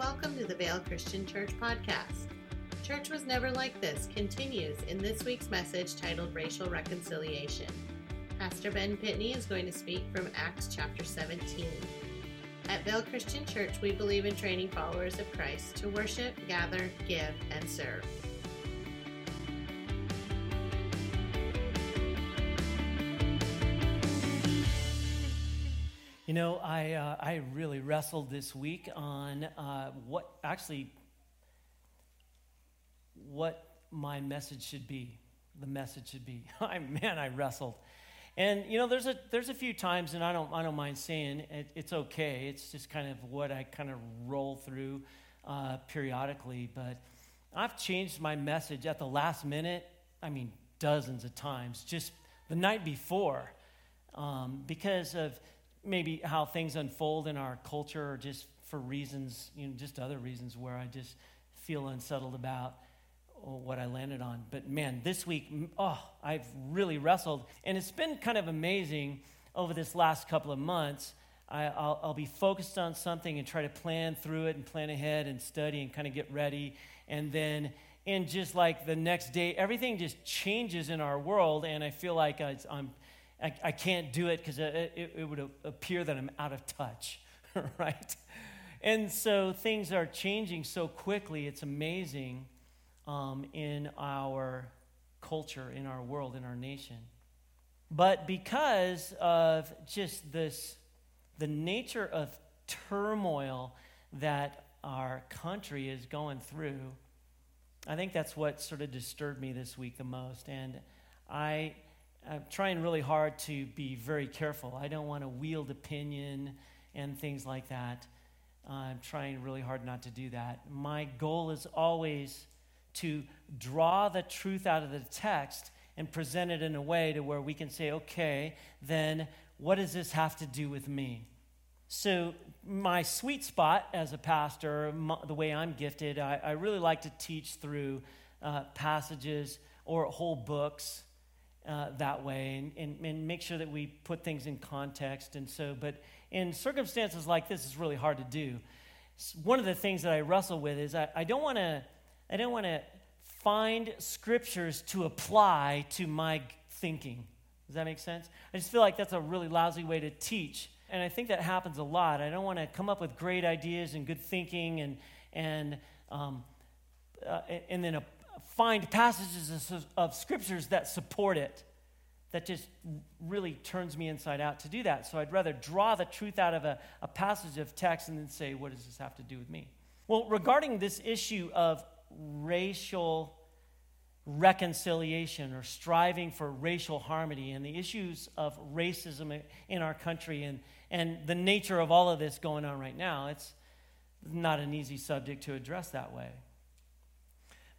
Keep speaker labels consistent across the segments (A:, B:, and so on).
A: welcome to the Vale Christian Church podcast. Church Was Never Like This continues in this week's message titled Racial Reconciliation. Pastor Ben Pitney is going to speak from Acts chapter 17. At Vale Christian Church, we believe in training followers of Christ to worship, gather, give, and serve.
B: You know, I, uh, I really wrestled this week on uh, what actually what my message should be. The message should be. I man, I wrestled, and you know, there's a there's a few times, and I don't I don't mind saying it, it's okay. It's just kind of what I kind of roll through uh, periodically. But I've changed my message at the last minute. I mean, dozens of times, just the night before, um, because of maybe how things unfold in our culture or just for reasons, you know, just other reasons where I just feel unsettled about oh, what I landed on. But man, this week, oh, I've really wrestled. And it's been kind of amazing over this last couple of months. I, will be focused on something and try to plan through it and plan ahead and study and kind of get ready. And then, in just like the next day, everything just changes in our world. And I feel like I'm I, I can't do it because it, it, it would appear that I'm out of touch, right? And so things are changing so quickly, it's amazing um, in our culture, in our world, in our nation. But because of just this, the nature of turmoil that our country is going through, I think that's what sort of disturbed me this week the most. And I I'm trying really hard to be very careful. I don't want to wield opinion and things like that. I'm trying really hard not to do that. My goal is always to draw the truth out of the text and present it in a way to where we can say, okay, then what does this have to do with me? So, my sweet spot as a pastor, my, the way I'm gifted, I, I, really like to teach through uh, passages or whole books uh, that way and, and, and, make sure that we put things in context. And so, but in circumstances like this, it's really hard to do. One of the things that I wrestle with is I, I don't want to, I don't want to find scriptures to apply to my thinking. Does that make sense? I just feel like that's a really lousy way to teach. And I think that happens a lot. I don't want to come up with great ideas and good thinking and, and, um, uh, and then a, find passages of, scriptures that support it that just really turns me inside out to do that. So I'd rather draw the truth out of a, a, passage of text and then say, what does this have to do with me? Well, regarding this issue of racial reconciliation or striving for racial harmony and the issues of racism in our country and, and the nature of all of this going on right now, it's not an easy subject to address that way.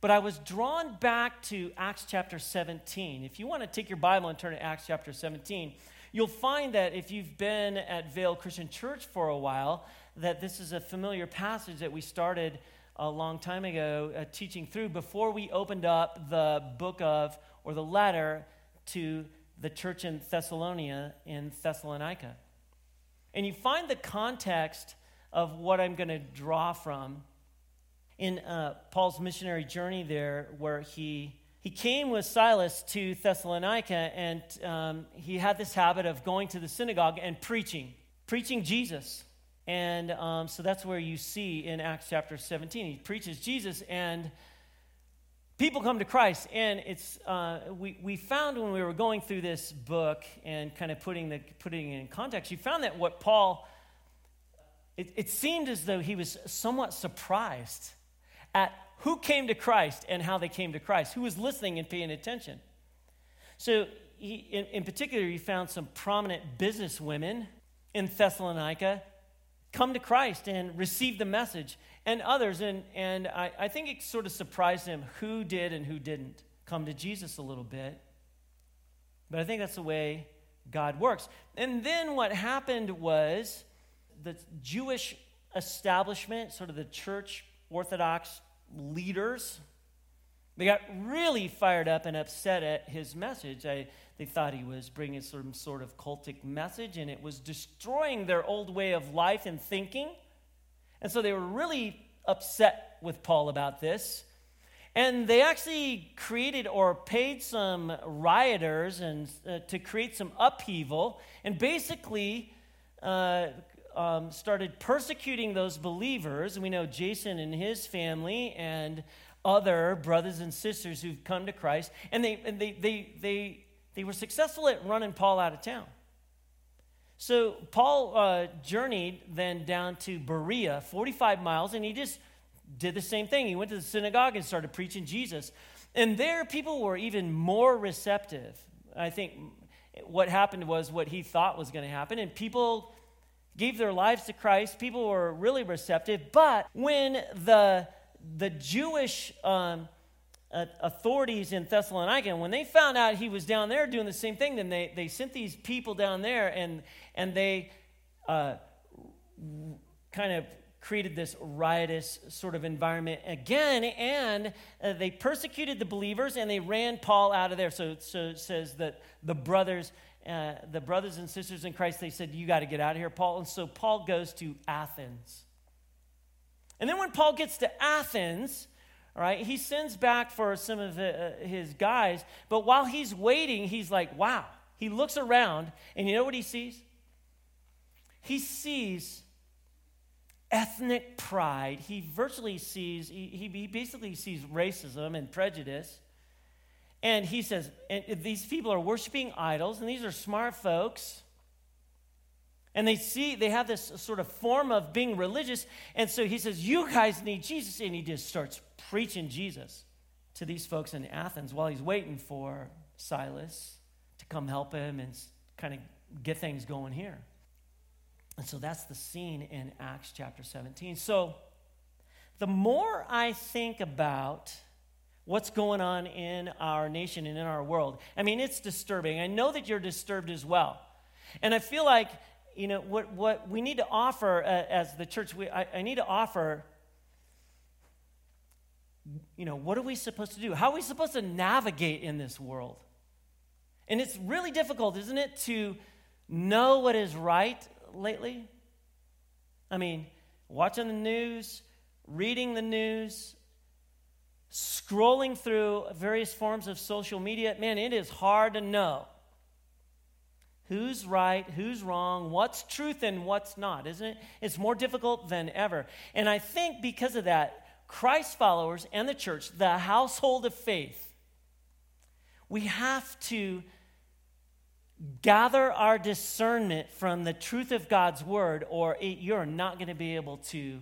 B: But I was drawn back to Acts chapter 17. If you want to take your Bible and turn to Acts chapter 17, you'll find that if you've been at Vale Christian Church for a while, that this is a familiar passage that we started a long time ago uh, teaching through before we opened up the book of or the letter to the church in Thessalonica in Thessalonica. And you find the context of what I'm going to draw from in uh, Paul's missionary journey there, where he he came with Silas to Thessalonica, and um, he had this habit of going to the synagogue and preaching, preaching Jesus. And um, so that's where you see in Acts chapter 17, he preaches Jesus, and people come to Christ. And it's uh, we we found when we were going through this book and kind of putting the putting it in context, you found that what Paul it, it seemed as though he was somewhat surprised at who came to Christ and how they came to Christ, who was listening and paying attention. So, he, in, in particular, he found some prominent business women in Thessalonica come to Christ and receive the message, and others. And, and I, I think it sort of surprised him who did and who didn't come to Jesus a little bit. But I think that's the way God works. And then what happened was the Jewish establishment, sort of the church Orthodox leaders. They got really fired up and upset at his message. I, they thought he was bringing some sort of cultic message and it was destroying their old way of life and thinking. And so they were really upset with Paul about this. And they actually created or paid some rioters and uh, to create some upheaval, and basically uh, um, started persecuting those believers. We know Jason and his family and other brothers and sisters who've come to Christ, and they and they they they they were successful at running Paul out of town. So Paul uh, journeyed then down to Berea, 45 miles, and he just did the same thing. He went to the synagogue and started preaching Jesus. And there, people were even more receptive. I think what happened was what he thought was going to happen, and people gave their lives to Christ. People were really receptive. But when the, the Jewish um, authorities in Thessalonica, when they found out he was down there doing the same thing, then they, they sent these people down there and, and they uh, kind of created this riotous sort of environment again, and uh, they persecuted the believers and they ran Paul out of there. So, so it says that the brothers, uh, the brothers and sisters in Christ, they said, "You got to get out of here, Paul." And so Paul goes to Athens. And then when Paul gets to Athens, all right, he sends back for some of the, uh, his guys, but while he's waiting, he's like, "Wow." He looks around, and you know what he sees? He sees ethnic pride. He virtually sees, he, he basically sees racism and prejudice. And he says, and these people are worshiping idols, and these are smart folks. And they see, they have this sort of form of being religious. And so he says, You guys need Jesus. And he just starts preaching Jesus to these folks in Athens while he's waiting for Silas to come help him and kind of get things going here. And so that's the scene in Acts chapter 17. So the more I think about what's going on in our nation and in our world, I mean, it's disturbing. I know that you're disturbed as well. And I feel like, you know, what, what we need to offer uh, as the church, we, I, I need to offer you know, what are we supposed to do? How are we supposed to navigate in this world? And it's really difficult, isn't it, to know what is right lately? I mean, watching the news, reading the news, scrolling through various forms of social media, man, it is hard to know who's right, who's wrong, what's truth and what's not, isn't it? It's more difficult than ever. And I think because of that, Christ followers and the church, the household of faith, we have to gather our discernment from the truth of God's word, or it, you're not going to be able to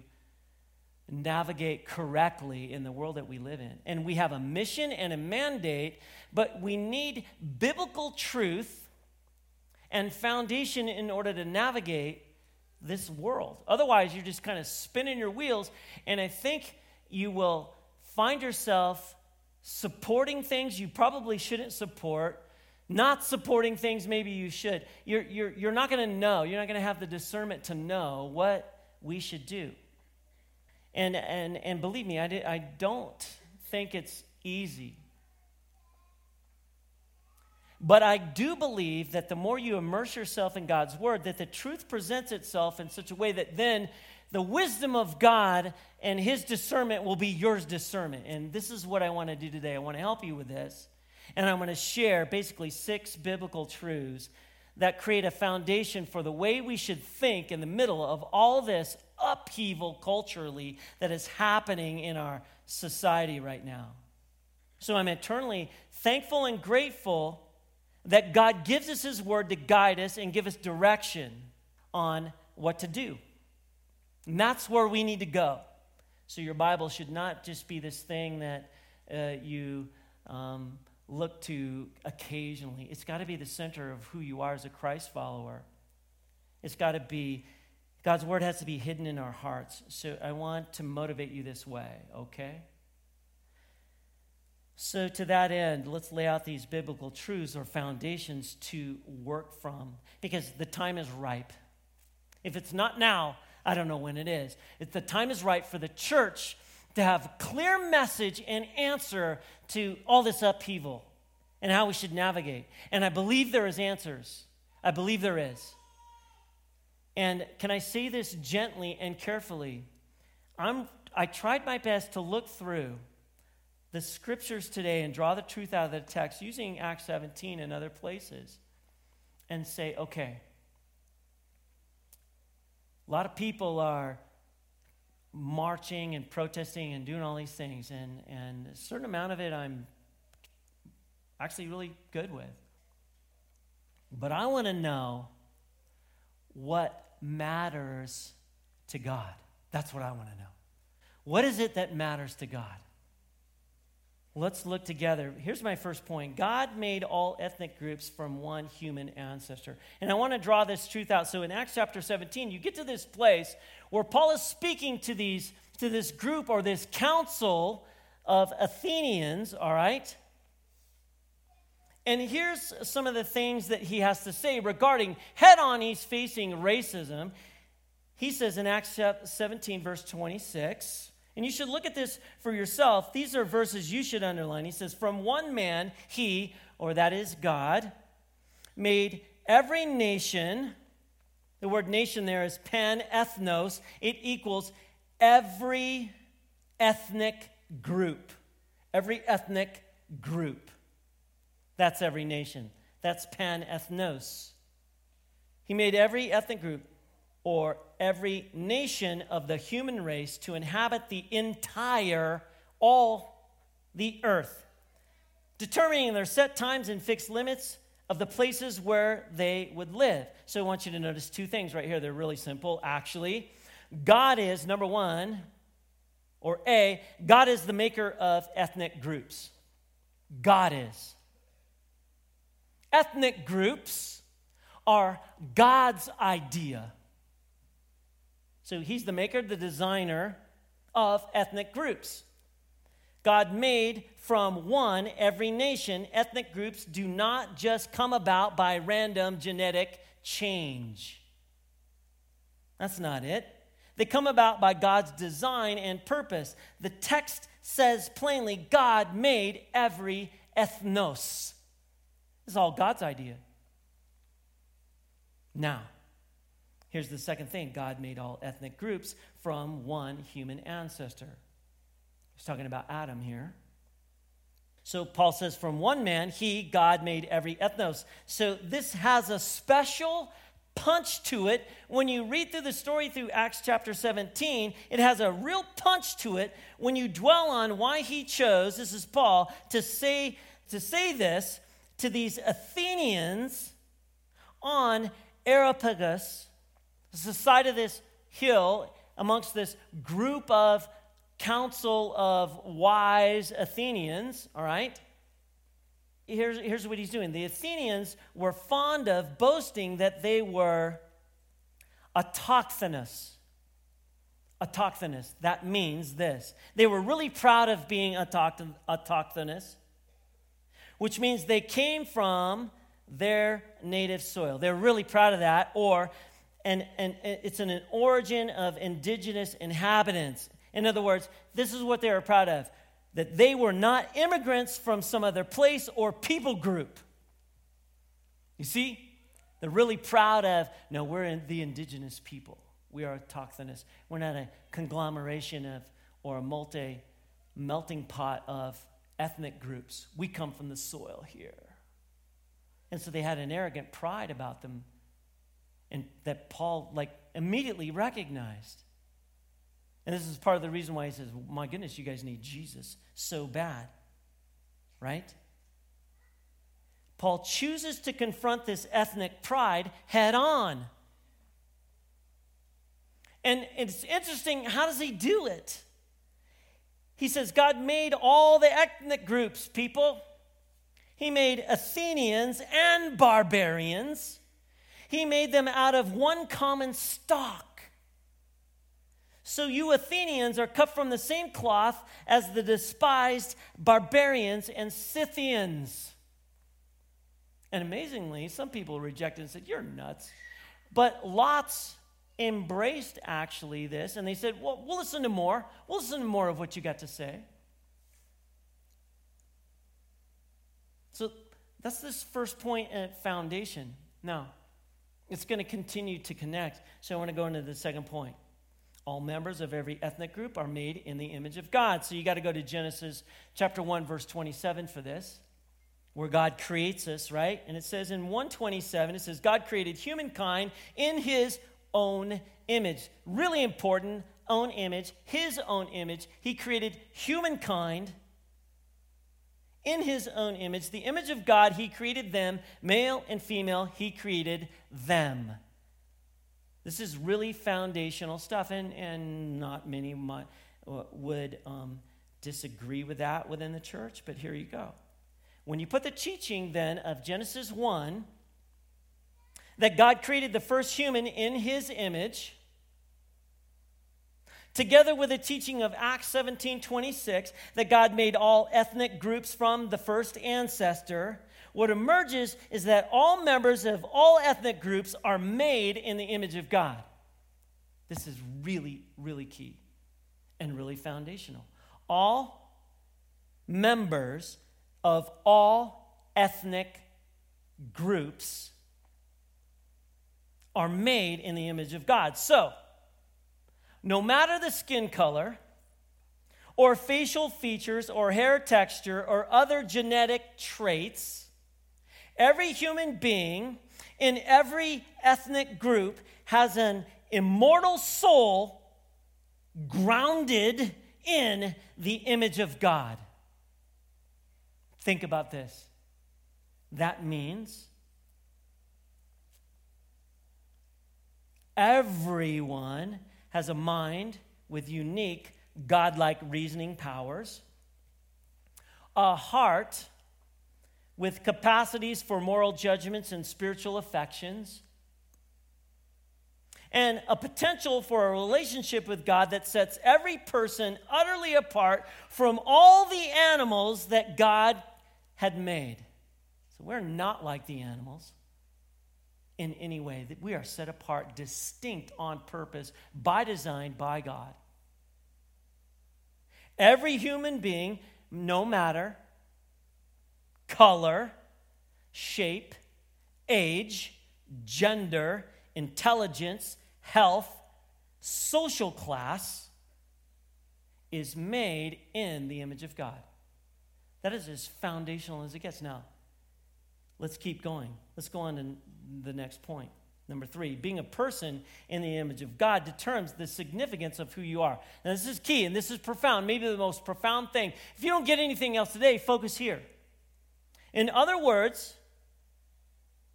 B: navigate correctly in the world that we live in. And we have a mission and a mandate, but we need biblical truth and foundation in order to navigate this world. Otherwise, you're just kind of spinning your wheels, and I think you will find yourself supporting things you probably shouldn't support not supporting things maybe you should. You're, you're, you're not going to know. You're not going to have the discernment to know what we should do. And, and, and believe me, I, did, I don't think it's easy. But I do believe that the more you immerse yourself in God's word, that the truth presents itself in such a way that then the wisdom of God and his discernment will be yours discernment. And this is what I want to do today. I want to help you with this. And I'm going to share basically six biblical truths that create a foundation for the way we should think in the middle of all this upheaval culturally that is happening in our society right now. So I'm eternally thankful and grateful that God gives us His word to guide us and give us direction on what to do. And that's where we need to go. So your Bible should not just be this thing that uh, you um, look to occasionally. It's got to be the center of who you are as a Christ follower. It's got to be, God's word has to be hidden in our hearts. So I want to motivate you this way, okay? So, to that end, let's lay out these biblical truths or foundations to work from because the time is ripe. If it's not now, I don't know when it is. If the time is right for the church to have clear message and answer to all this upheaval and how we should navigate. And I believe there is answers. I believe there is. And can I say this gently and carefully? I'm I tried my best to look through the scriptures today and draw the truth out of the text using Acts 17 and other places and say, okay, a lot of people are marching and protesting and doing all these things, and, and a certain amount of it I'm actually really good with. But I want to know what matters to God. That's what I want to know. What is it that matters to God? Let's look together. Here's my first point God made all ethnic groups from one human ancestor. And I want to draw this truth out. So in Acts chapter 17, you get to this place where Paul is speaking to, these, to this group or this council of Athenians, all right? And here's some of the things that he has to say regarding head on, he's facing racism. He says in Acts 17, verse 26, and you should look at this for yourself. These are verses you should underline. He says, From one man, he, or that is God, made every nation. The word nation there is pan ethnos. It equals every ethnic group. Every ethnic group. That's every nation. That's pan ethnos. He made every ethnic group or every nation of the human race to inhabit the entire, all the earth, determining their set times and fixed limits of the places where they would live. So I want you to notice two things right here. They're really simple, actually. God is, number one, or A, God is the maker of ethnic groups. God is. Ethnic groups are God's idea. So he's the maker, the designer of ethnic groups. God made from one every nation. Ethnic groups do not just come about by random genetic change. That's not it. They come about by God's design and purpose. The text says plainly God made every ethnos. This is all God's idea. Now, here's the second thing God made all ethnic groups from one human ancestor. He's talking about Adam here. So Paul says, from one man, he, God, made every ethnos. So this has a special punch to it. When you read through the story through Acts chapter 17, it has a real punch to it when you dwell on why he chose, this is Paul, to say, to say this to these Athenians on Areopagus, the side of this hill, amongst this group of council of wise Athenians, all right? Here's, here's what he's doing. The Athenians were fond of boasting that they were autochthonous. Autochthonous. That means this. They were really proud of being autochthonous which means they came from their native soil. They're really proud of that, or and, and it's an, origin of indigenous inhabitants. In other words, this is what they were proud of that they were not immigrants from some other place or people group. You see? They're really proud of, no, we're in the indigenous people. We are autochthonous. We're not a conglomeration of or a multi melting pot of ethnic groups. We come from the soil here. And so they had an arrogant pride about them and that Paul like immediately recognized. And this is part of the reason why he says, "My goodness, you guys need Jesus so bad." Right? Paul chooses to confront this ethnic pride head on. And it's interesting, how does he do it? He says, God made all the ethnic groups, people. He made Athenians and barbarians. He made them out of one common stock. So you Athenians are cut from the same cloth as the despised barbarians and Scythians. And amazingly, some people rejected and said, You're nuts. But lots embraced actually this and they said, Well, we'll listen to more. We'll listen to more of what you got to say. So that's this first point at foundation. Now, it's going to continue to connect. So I want to go into the second point. All members of every ethnic group are made in the image of God. So you got to go to Genesis chapter 1 verse 27 for this. Where God creates us, right? And it says in 127 it says God created humankind in his own image. Really important, own image, his own image. He created humankind in his own image. The image of God, he created them, male and female, he created them. This is really foundational stuff, and, and not many might, uh, would um, disagree with that within the church, but here you go. When you put the teaching then of Genesis 1, that God created the first human in his image, together with the teaching of Acts 17 26, that God made all ethnic groups from the first ancestor, what emerges is that all members of all ethnic groups are made in the image of God. This is really, really key and really foundational. All members of all ethnic groups are made in the image of God. So, no matter the skin color, or facial features, or hair texture, or other genetic traits, Every human being in every ethnic group has an immortal soul grounded in the image of God. Think about this. That means everyone has a mind with unique godlike reasoning powers, a heart with capacities for moral judgments and spiritual affections, and a potential for a relationship with God that sets every person utterly apart from all the animals that God had made. So we're not like the animals in any way, that we are set apart, distinct on purpose, by design, by God. Every human being, no matter color, shape, age, gender, intelligence, health, social class is made in the image of God. That is as foundational as it gets. Now, let's keep going. Let's go on to the next point. Number three, being a person in the image of God determines the significance of who you are. Now, this is key and this is profound, maybe the most profound thing. If you don't get anything else today, focus here. In other words,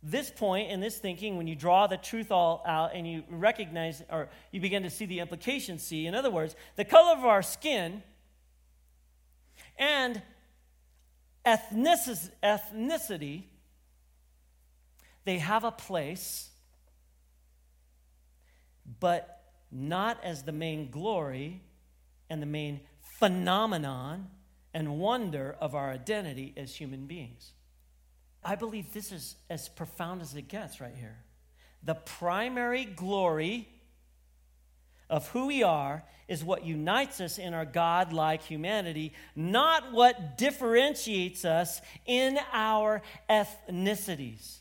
B: this point in this thinking, when you draw the truth all out and you recognize or you begin to see the implications, see, in other words, the color of our skin and ethnicity, they have a place, but not as the main glory and the main phenomenon and wonder of our identity as human beings. I believe this is as profound as it gets right here. The primary glory of who we are is what unites us in our God like humanity, not what differentiates us in our ethnicities.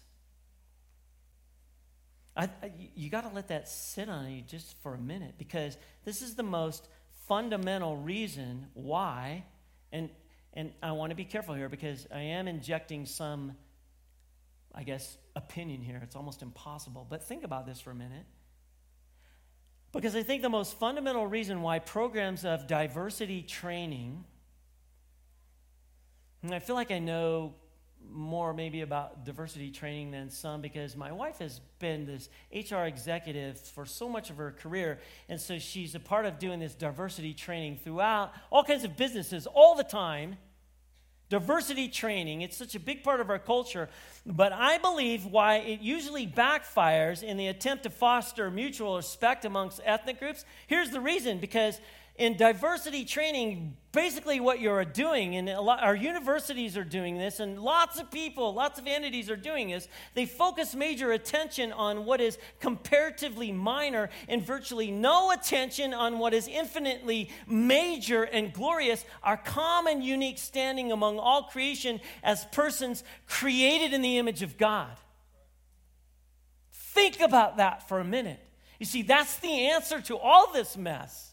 B: I, I, you got to let that sit on you just for a minute because this is the most fundamental reason why and, and I want to be careful here because I am injecting some, I guess, opinion here. It's almost impossible. But think about this for a minute. Because I think the most fundamental reason why programs of diversity training, and I feel like I know more maybe about diversity training than some because my wife has been this HR executive for so much of her career. And so she's a part of doing this diversity training throughout all kinds of businesses all the time. Diversity training, it's such a big part of our culture. But I believe why it usually backfires in the attempt to foster mutual respect amongst ethnic groups. Here's the reason because in diversity training, basically what you're doing, and lot, our universities are doing this, and lots of people, lots of entities are doing this, they focus major attention on what is comparatively minor and virtually no attention on what is infinitely major and glorious, our common unique standing among all creation as persons created in the image of God. Think about that for a minute. You see, that's the answer to all this mess.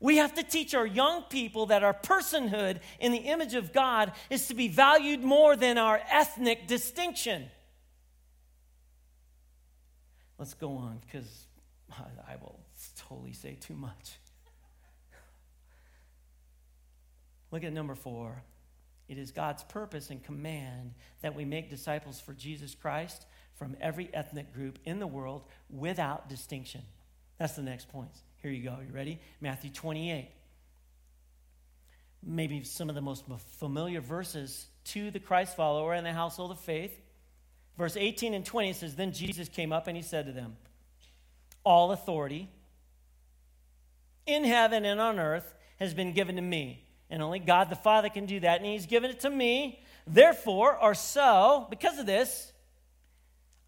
B: We have to teach our young people that our personhood in the image of God is to be valued more than our ethnic distinction. Let's go on because I will totally say too much. Look at number four. It is God's purpose and command that we make disciples for Jesus Christ from every ethnic group in the world without distinction. That's the next point. Here you go. You ready? Matthew 28. Maybe some of the most familiar verses to the Christ follower and the household of faith. Verse 18 and 20 says, Then Jesus came up and he said to them, All authority in heaven and on earth has been given to me. And only God the Father can do that. And he's given it to me. Therefore, or so, because of this,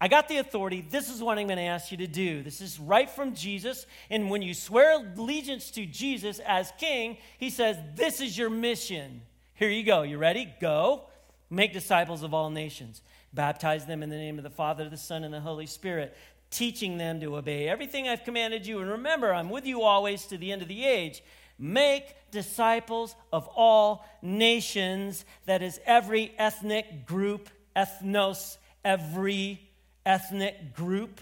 B: I got the authority. This is what I'm going to ask you to do. This is right from Jesus. And when you swear allegiance to Jesus as king, he says, This is your mission. Here you go. You ready? Go. Make disciples of all nations. Baptize them in the name of the Father, the Son, and the Holy Spirit, teaching them to obey everything I've commanded you. And remember, I'm with you always to the end of the age. Make disciples of all nations. That is every ethnic group, ethnos, every ethnic group.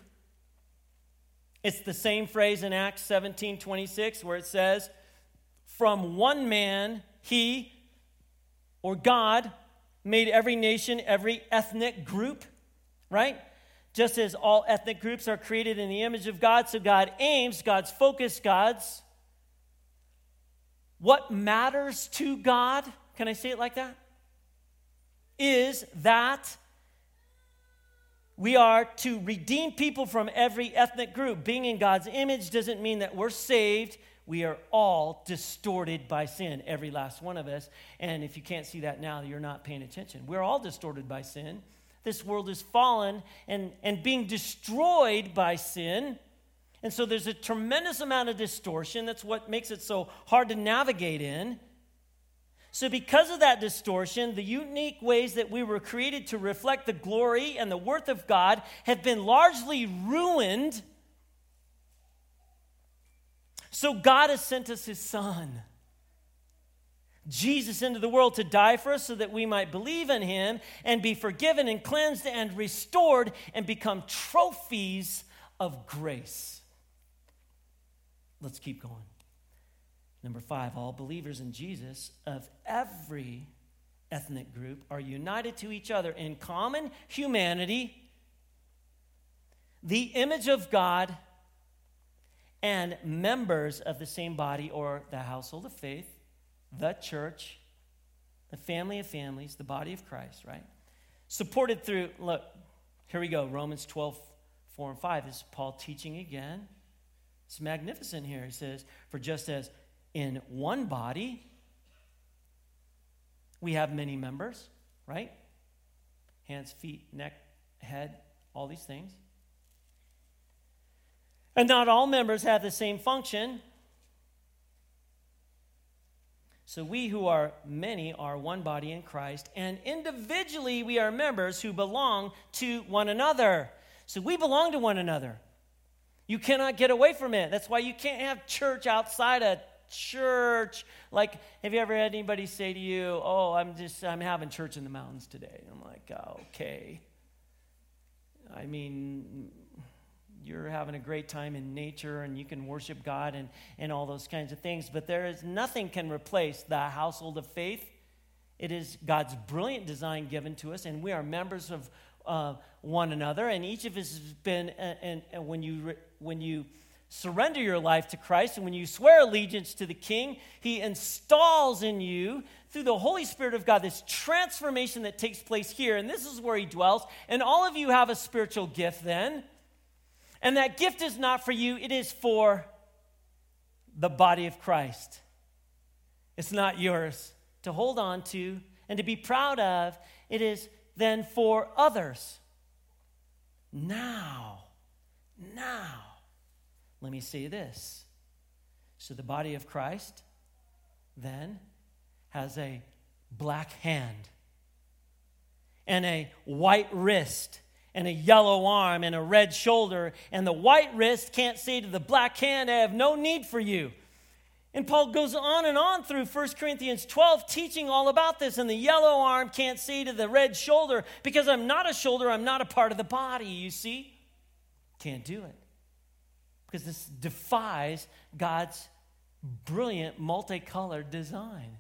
B: It's the same phrase in Acts 17 26 where it says, From one man, he or God made every nation, every ethnic group, right? Just as all ethnic groups are created in the image of God, so God aims, God's focus, God's what matters to God, can I say it like that? Is that we are to redeem people from every ethnic group. Being in God's image doesn't mean that we're saved. We are all distorted by sin, every last one of us. And if you can't see that now, you're not paying attention. We're all distorted by sin. This world is fallen and, and being destroyed by sin. And so there's a tremendous amount of distortion. That's what makes it so hard to navigate in. So, because of that distortion, the unique ways that we were created to reflect the glory and the worth of God have been largely ruined. So, God has sent us His Son, Jesus, into the world to die for us so that we might believe in Him and be forgiven and cleansed and restored and become trophies of grace. Let's keep going. Number five, all believers in Jesus of every ethnic group are united to each other in common humanity, the image of God, and members of the same body or the household of faith, the church, the family of families, the body of Christ, right? Supported through, look, here we go, Romans 12, 4 and 5. This is Paul teaching again. It's magnificent here. He says, For just as in one body, we have many members, right? Hands, feet, neck, head, all these things. And not all members have the same function. So we who are many are one body in Christ, and individually we are members who belong to one another. So we belong to one another. You cannot get away from it. That's why you can't have church outside of church. Like, have you ever had anybody say to you, Oh, I'm just, I'm having church in the mountains today? I'm like, oh, Okay. I mean, you're having a great time in nature and you can worship God and, and all those kinds of things, but there is nothing can replace the household of faith. It is God's brilliant design given to us, and we are members of uh, one another. And each of us has been, and, and when you when you surrender your life to Christ and when you swear allegiance to the King, He installs in you through the Holy Spirit of God this transformation that takes place here. And this is where He dwells. And all of you have a spiritual gift then. And that gift is not for you, it is for the body of Christ. It's not yours to hold on to and to be proud of. It is then for others. Now, now, let me say this. So the body of Christ then has a black hand and a white wrist and a yellow arm and a red shoulder, and the white wrist can't say to the black hand, I have no need for you. And Paul goes on and on through 1 Corinthians 12, teaching all about this. And the yellow arm can't say to the red shoulder, because I'm not a shoulder, I'm not a part of the body, you see? Can't do it. Because this defies God's brilliant multicolored design.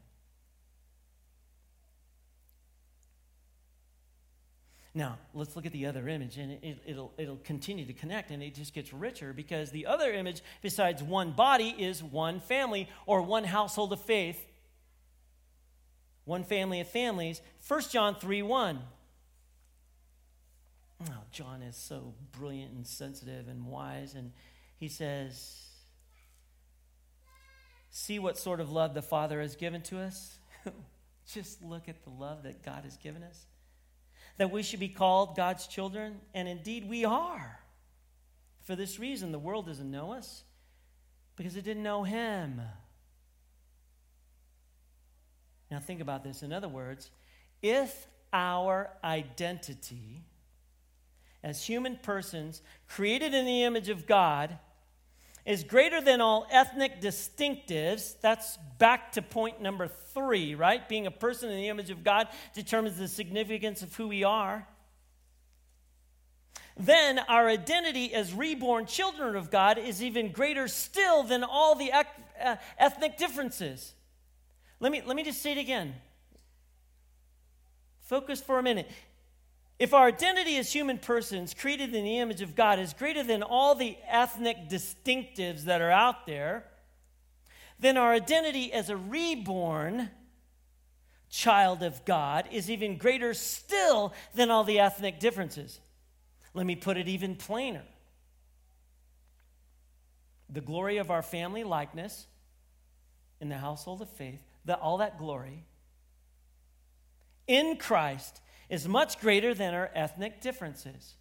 B: Now, let's look at the other image, and it, will it'll continue to connect, and it just gets richer because the other image, besides one body, is one family or one household of faith, one family of families. 1 John 3 1. Oh, John is so brilliant and sensitive and wise, and he says, See what sort of love the Father has given to us? just look at the love that God has given us that we should be called God's children, and indeed we are. For this reason, the world doesn't know us because it didn't know Him. Now, think about this. In other words, if our identity as human persons created in the image of God is greater than all ethnic distinctives. That's back to point number three, right? Being a person in the image of God determines the significance of who we are. Then our identity as reborn children of God is even greater still than all the uh, ethnic differences. Let me, let me just say it again. Focus for a minute. If our identity as human persons, created in the image of God, is greater than all the ethnic distinctives that are out there, then our identity as a reborn child of God is even greater still than all the ethnic differences. Let me put it even plainer. The glory of our family likeness in the household of faith, the, all that glory in Christ is much greater than our ethnic differences.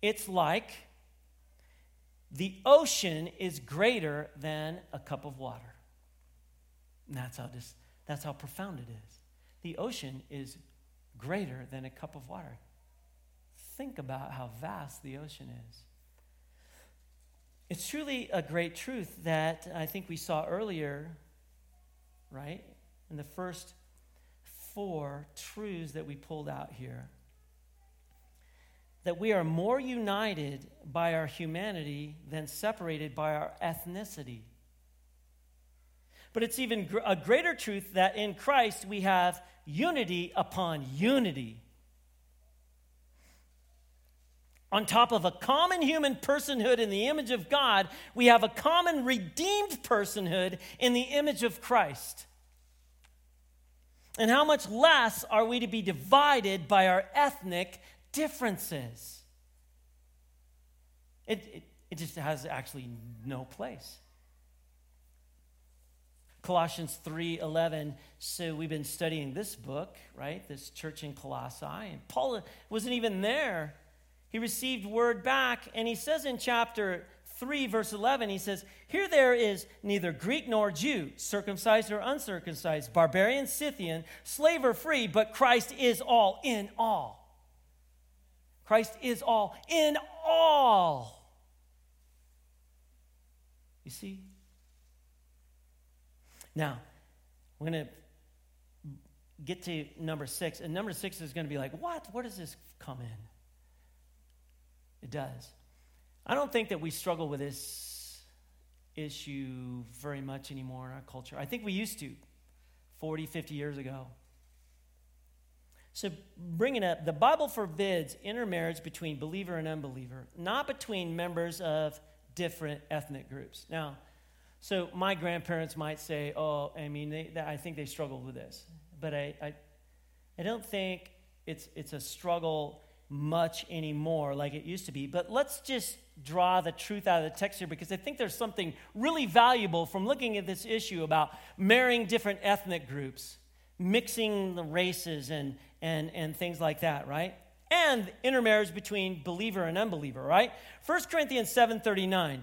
B: It's like the ocean is greater than a cup of water. And that's how, this, that's how profound it is. The ocean is greater than a cup of water. Think about how vast the ocean is. It's truly a great truth that I think we saw earlier, right? In the first four truths that we pulled out here that we are more united by our humanity than separated by our ethnicity. But it's even gr- a greater truth that in Christ we have unity upon unity. On top of a common human personhood in the image of God, we have a common redeemed personhood in the image of Christ. And how much less are we to be divided by our ethnic differences? It, it, it just has actually no place. Colossians 3:11 so we've been studying this book, right? This church in Colossae and Paul wasn't even there. He received word back and he says in chapter 3, verse 11, he says, Here there is neither Greek nor Jew, circumcised or uncircumcised, barbarian, Scythian, slave or free, but Christ is all in all. Christ is all in all. You see? Now, we're going to get to number six, and number six is going to be like, what? Where does this come in? It does. I don't think that we struggle with this issue very much anymore in our culture. I think we used to 40, 50 years ago. So, bringing up, the Bible forbids intermarriage between believer and unbeliever, not between members of different ethnic groups. Now, so my grandparents might say, oh, I mean, they, I think they struggled with this. But I, I, I don't think it's, it's a struggle much anymore like it used to be. But let's just draw the truth out of the text here because I think there's something really valuable from looking at this issue about marrying different ethnic groups, mixing the races and, and, and things like that, right? And intermarriage between believer and unbeliever, right? 1 Corinthians 7:39.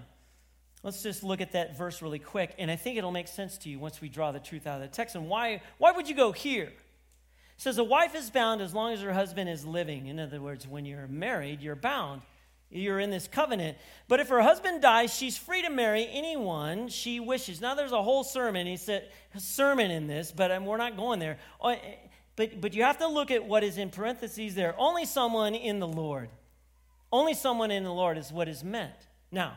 B: Let's just look at that verse really quick, and I think it'll make sense to you once we draw the truth out of the text. And why, why would you go here? says a wife is bound as long as her husband is living. In other words, when you're married, you're bound. You're in this covenant. But if her husband dies, she's free to marry anyone she wishes. Now, there's a whole sermon. He said, sermon in this, but um, we're not going there. Eh, but, but you have to look at what is in parentheses there. Only someone in the Lord. Only someone in the Lord is what is meant. Now,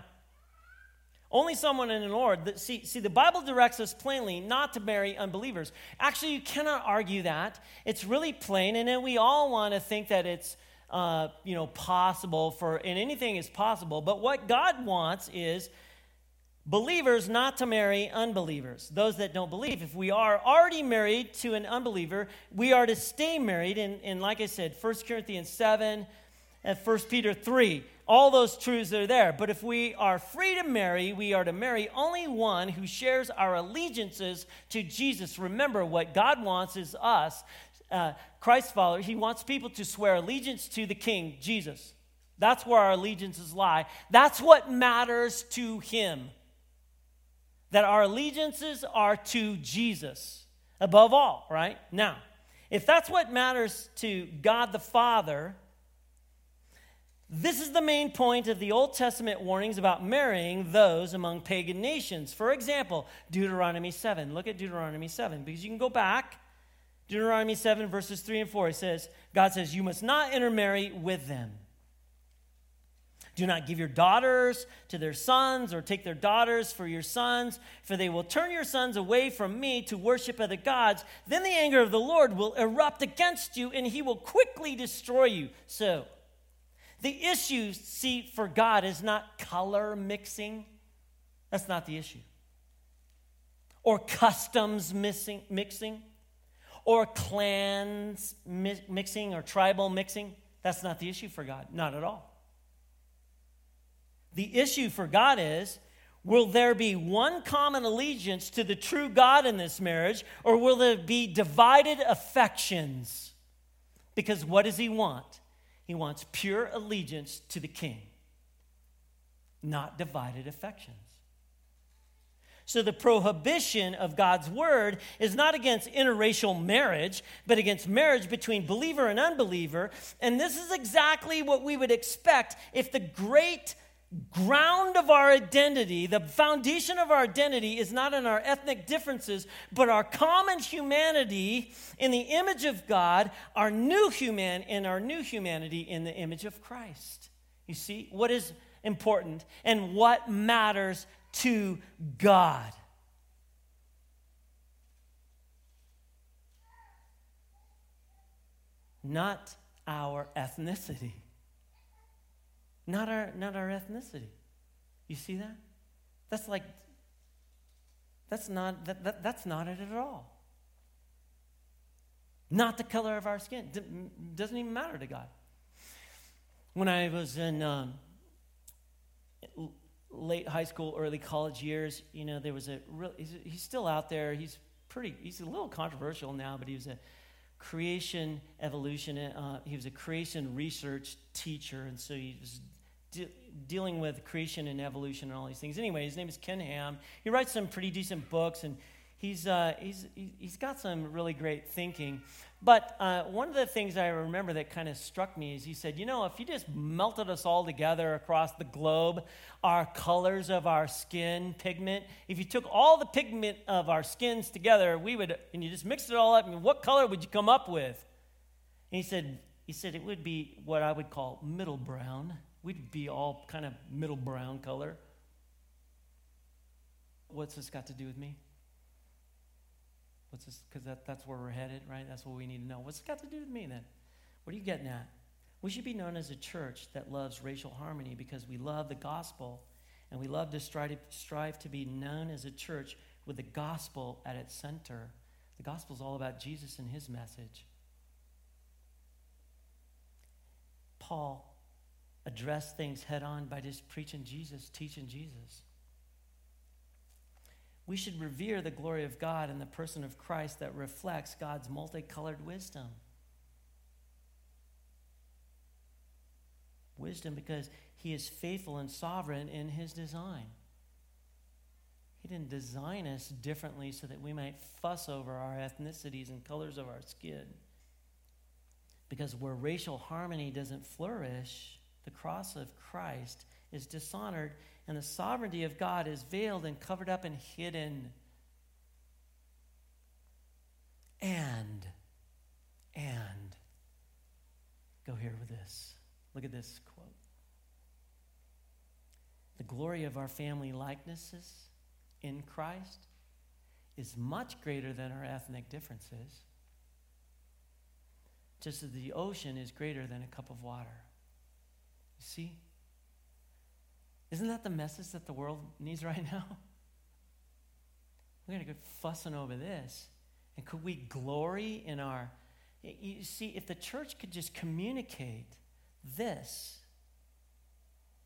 B: only someone in the Lord. See, see, the Bible directs us plainly not to marry unbelievers. Actually, you cannot argue that. It's really plain, and then we all want to think that it's uh, you know, possible for, and anything is possible. But what God wants is believers not to marry unbelievers, those that don't believe. If we are already married to an unbeliever, we are to stay married. And, and like I said, 1 Corinthians 7 and 1 Peter 3, all those truths are there. But if we are free to marry, we are to marry only one who shares our allegiances to Jesus. Remember, what God wants is us uh, Christ follower, he wants people to swear allegiance to the King, Jesus. That's where our allegiances lie. That's what matters to him. That our allegiances are to Jesus above all, right? Now, if that's what matters to God the Father, this is the main point of the Old Testament warnings about marrying those among pagan nations. For example, Deuteronomy 7. Look at Deuteronomy 7 because you can go back Deuteronomy 7, verses 3 and 4, it says, God says, You must not intermarry with them. Do not give your daughters to their sons or take their daughters for your sons, for they will turn your sons away from me to worship other gods. Then the anger of the Lord will erupt against you and he will quickly destroy you. So, the issue, see, for God is not color mixing. That's not the issue. Or customs mixing. mixing or clans mixing or tribal mixing. That's not the issue for God, not at all. The issue for God is will there be one common allegiance to the true God in this marriage, or will there be divided affections? Because what does He want? He wants pure allegiance to the King, not divided affections. So the prohibition of God's word is not against interracial marriage, but against marriage between believer and unbeliever. And this is exactly what we would expect if the great ground of our identity, the foundation of our identity is not in our ethnic differences, but our common humanity in the image of God, our new human in our new humanity in the image of Christ. You see what is important and what matters to God. Not our ethnicity. Not our, not our ethnicity. You see that? That's like, that's not, that, that, that's not it at all. Not the color of our skin. doesn't even matter to God. When I was in um, late high school, early college years, you know, there was a real, he's, he's still out there. He's pretty, he's a little controversial now, but he was a creation evolution, uh, he was a creation research teacher, and so he was de- dealing with creation and evolution and all these things. Anyway, his name is Ken Ham. He writes some pretty decent books, and he's, uh, he's, he's got some really great thinking. But uh, one of the things I remember that kind of struck me is he said, You know, if you just melted us all together across the globe, our colors of our skin, pigment, if you took all the pigment of our skins together, we would, and you just mixed it all up, what color would you come up with? And he said, he said it would be what I would call middle brown. We'd be all kind of middle brown color. What's this got to do with me? What's this? Because that, that's where we're headed, right? That's what we need to know. What's it got to do with me then? What are you getting at? We should be known as a church that loves racial harmony because we love the gospel and we love to strive, to strive to be known as a church with the gospel at its center. The gospel is all about Jesus and his message. Paul addressed things head on by just preaching Jesus, teaching Jesus. We should revere the glory of God in the person of Christ that reflects God's multicolored wisdom. Wisdom because he is faithful and sovereign in his design. He didn't design us differently so that we might fuss over our ethnicities and colors of our skin. Because where racial harmony doesn't flourish, the cross of Christ is dishonored, and the sovereignty of God is veiled and covered up and hidden. And, and, go here with this. Look at this quote. The glory of our family likenesses in Christ is much greater than our ethnic differences, just as the ocean is greater than a cup of water. You see? Isn't that the message that the world needs right now? We're going to go fussing over this. And could we glory in our. You see, if the church could just communicate this,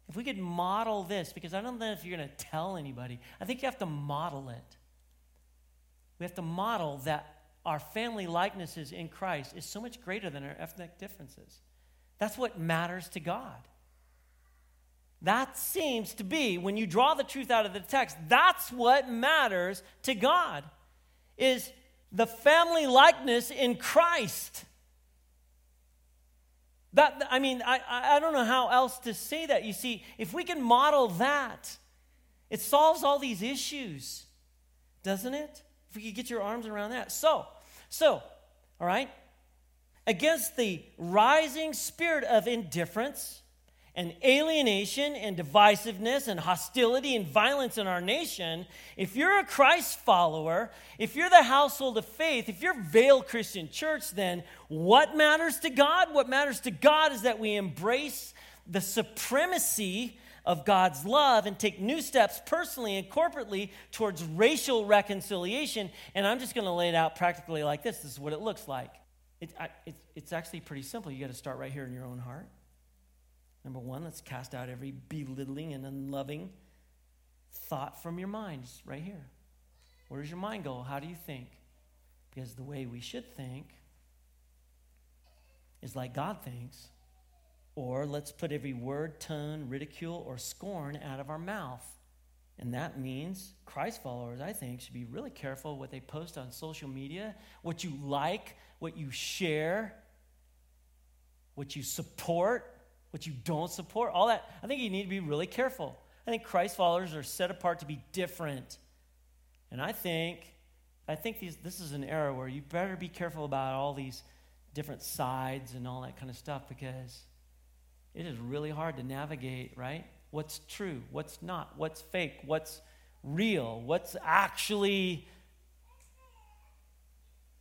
B: if we could model this, because I don't know if you're going to tell anybody, I think you have to model it. We have to model that our family likenesses in Christ is so much greater than our ethnic differences. That's what matters to God. That seems to be, when you draw the truth out of the text, that's what matters to God, is the family likeness in Christ. That, I mean, I, I don't know how else to say that. You see, if we can model that, it solves all these issues, doesn't it? If we could get your arms around that. So, so, all right, against the rising spirit of indifference, and alienation and divisiveness and hostility and violence in our nation, if you're a Christ follower, if you're the household of faith, if you're Vale Christian Church, then what matters to God? What matters to God is that we embrace the supremacy of God's love and take new steps personally and corporately towards racial reconciliation. And I'm just going to lay it out practically like this this is what it looks like. It, I, it, it's actually pretty simple. You got to start right here in your own heart. Number one, let's cast out every belittling and unloving thought from your minds right here. Where does your mind go? How do you think? Because the way we should think is like God thinks. Or let's put every word, tone, ridicule, or scorn out of our mouth. And that means Christ followers, I think, should be really careful what they post on social media, what you like, what you share, what you support, what you don't support, all that. I think you need to be really careful. I think Christ followers are set apart to be different. And I think, I think these, this is an era where you better be careful about all these different sides and all that kind of stuff because it is really hard to navigate, right? What's true, what's not, what's fake, what's real, what's actually,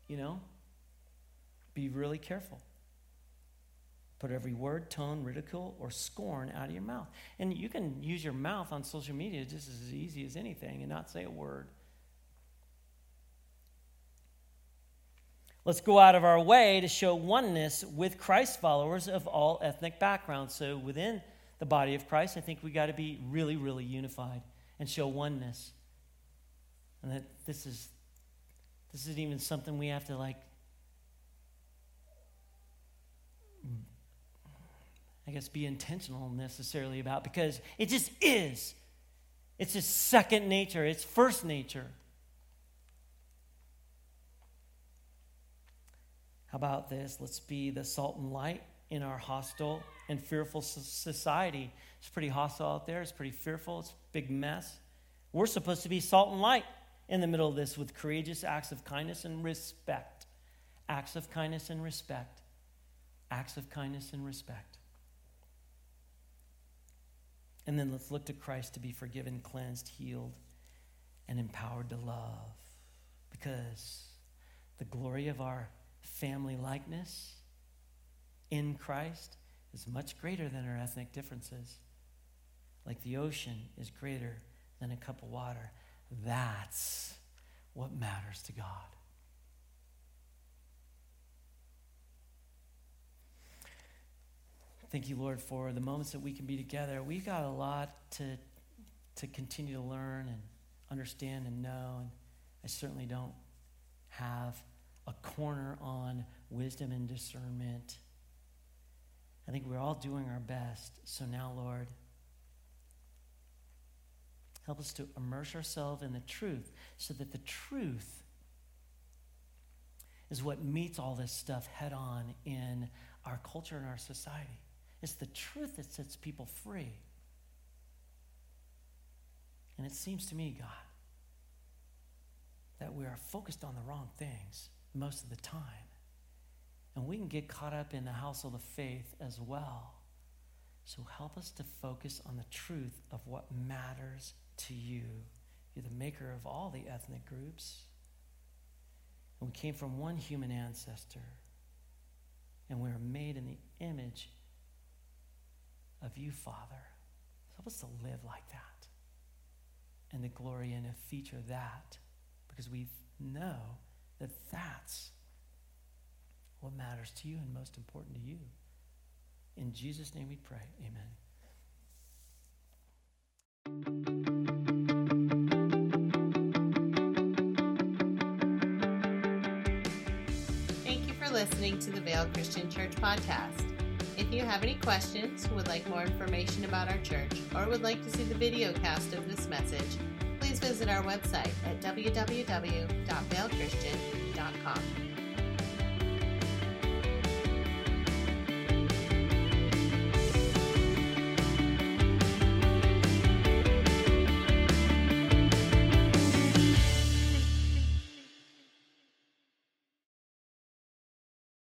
B: you know? Be really careful. Put every word, tone, ridicule, or scorn out of your mouth. And you can use your mouth on social media just as easy as anything and not say a word. Let's go out of our way to show oneness with Christ followers of all ethnic backgrounds. So within the body of Christ, I think we got to be really, really unified and show oneness. And that this is this isn't even something we have to like I guess, be intentional necessarily about because it just is. It's just second nature, it's first nature. How about this? Let's be the salt and light in our hostile and fearful society. It's pretty hostile out there, it's pretty fearful, it's a big mess. We're supposed to be salt and light in the middle of this with courageous acts of kindness and respect. Acts of kindness and respect. Acts of kindness and respect. And then let's look to Christ to be forgiven, cleansed, healed, and empowered to love. Because the glory of our family likeness in Christ is much greater than our ethnic differences. Like the ocean is greater than a cup of water. That's what matters to God. Thank you, Lord, for the moments that we can be together. We've got a lot to, to continue to learn and understand and know. And I certainly don't have a corner on wisdom and discernment. I think we're all doing our best. So now, Lord, help us to immerse ourselves in the truth so that the truth is what meets all this stuff head on in our culture and our society. It's the truth that sets people free. And it seems to me, God, that we are focused on the wrong things most of the time. And we can get caught up in the household of faith as well. So help us to focus on the truth of what matters to you. You're the maker of all the ethnic groups. And we came from one human ancestor. And we are made in the image of you, Father. Help us to live like that and to glory in a feature that because we know that that's what matters to you and most important to you. In Jesus' name we pray. Amen.
A: Thank you for listening to the Vale Christian Church podcast. If you have any questions, would like more information about our church, or would like to see the video cast of this message, please visit our website at www.valechristian.com.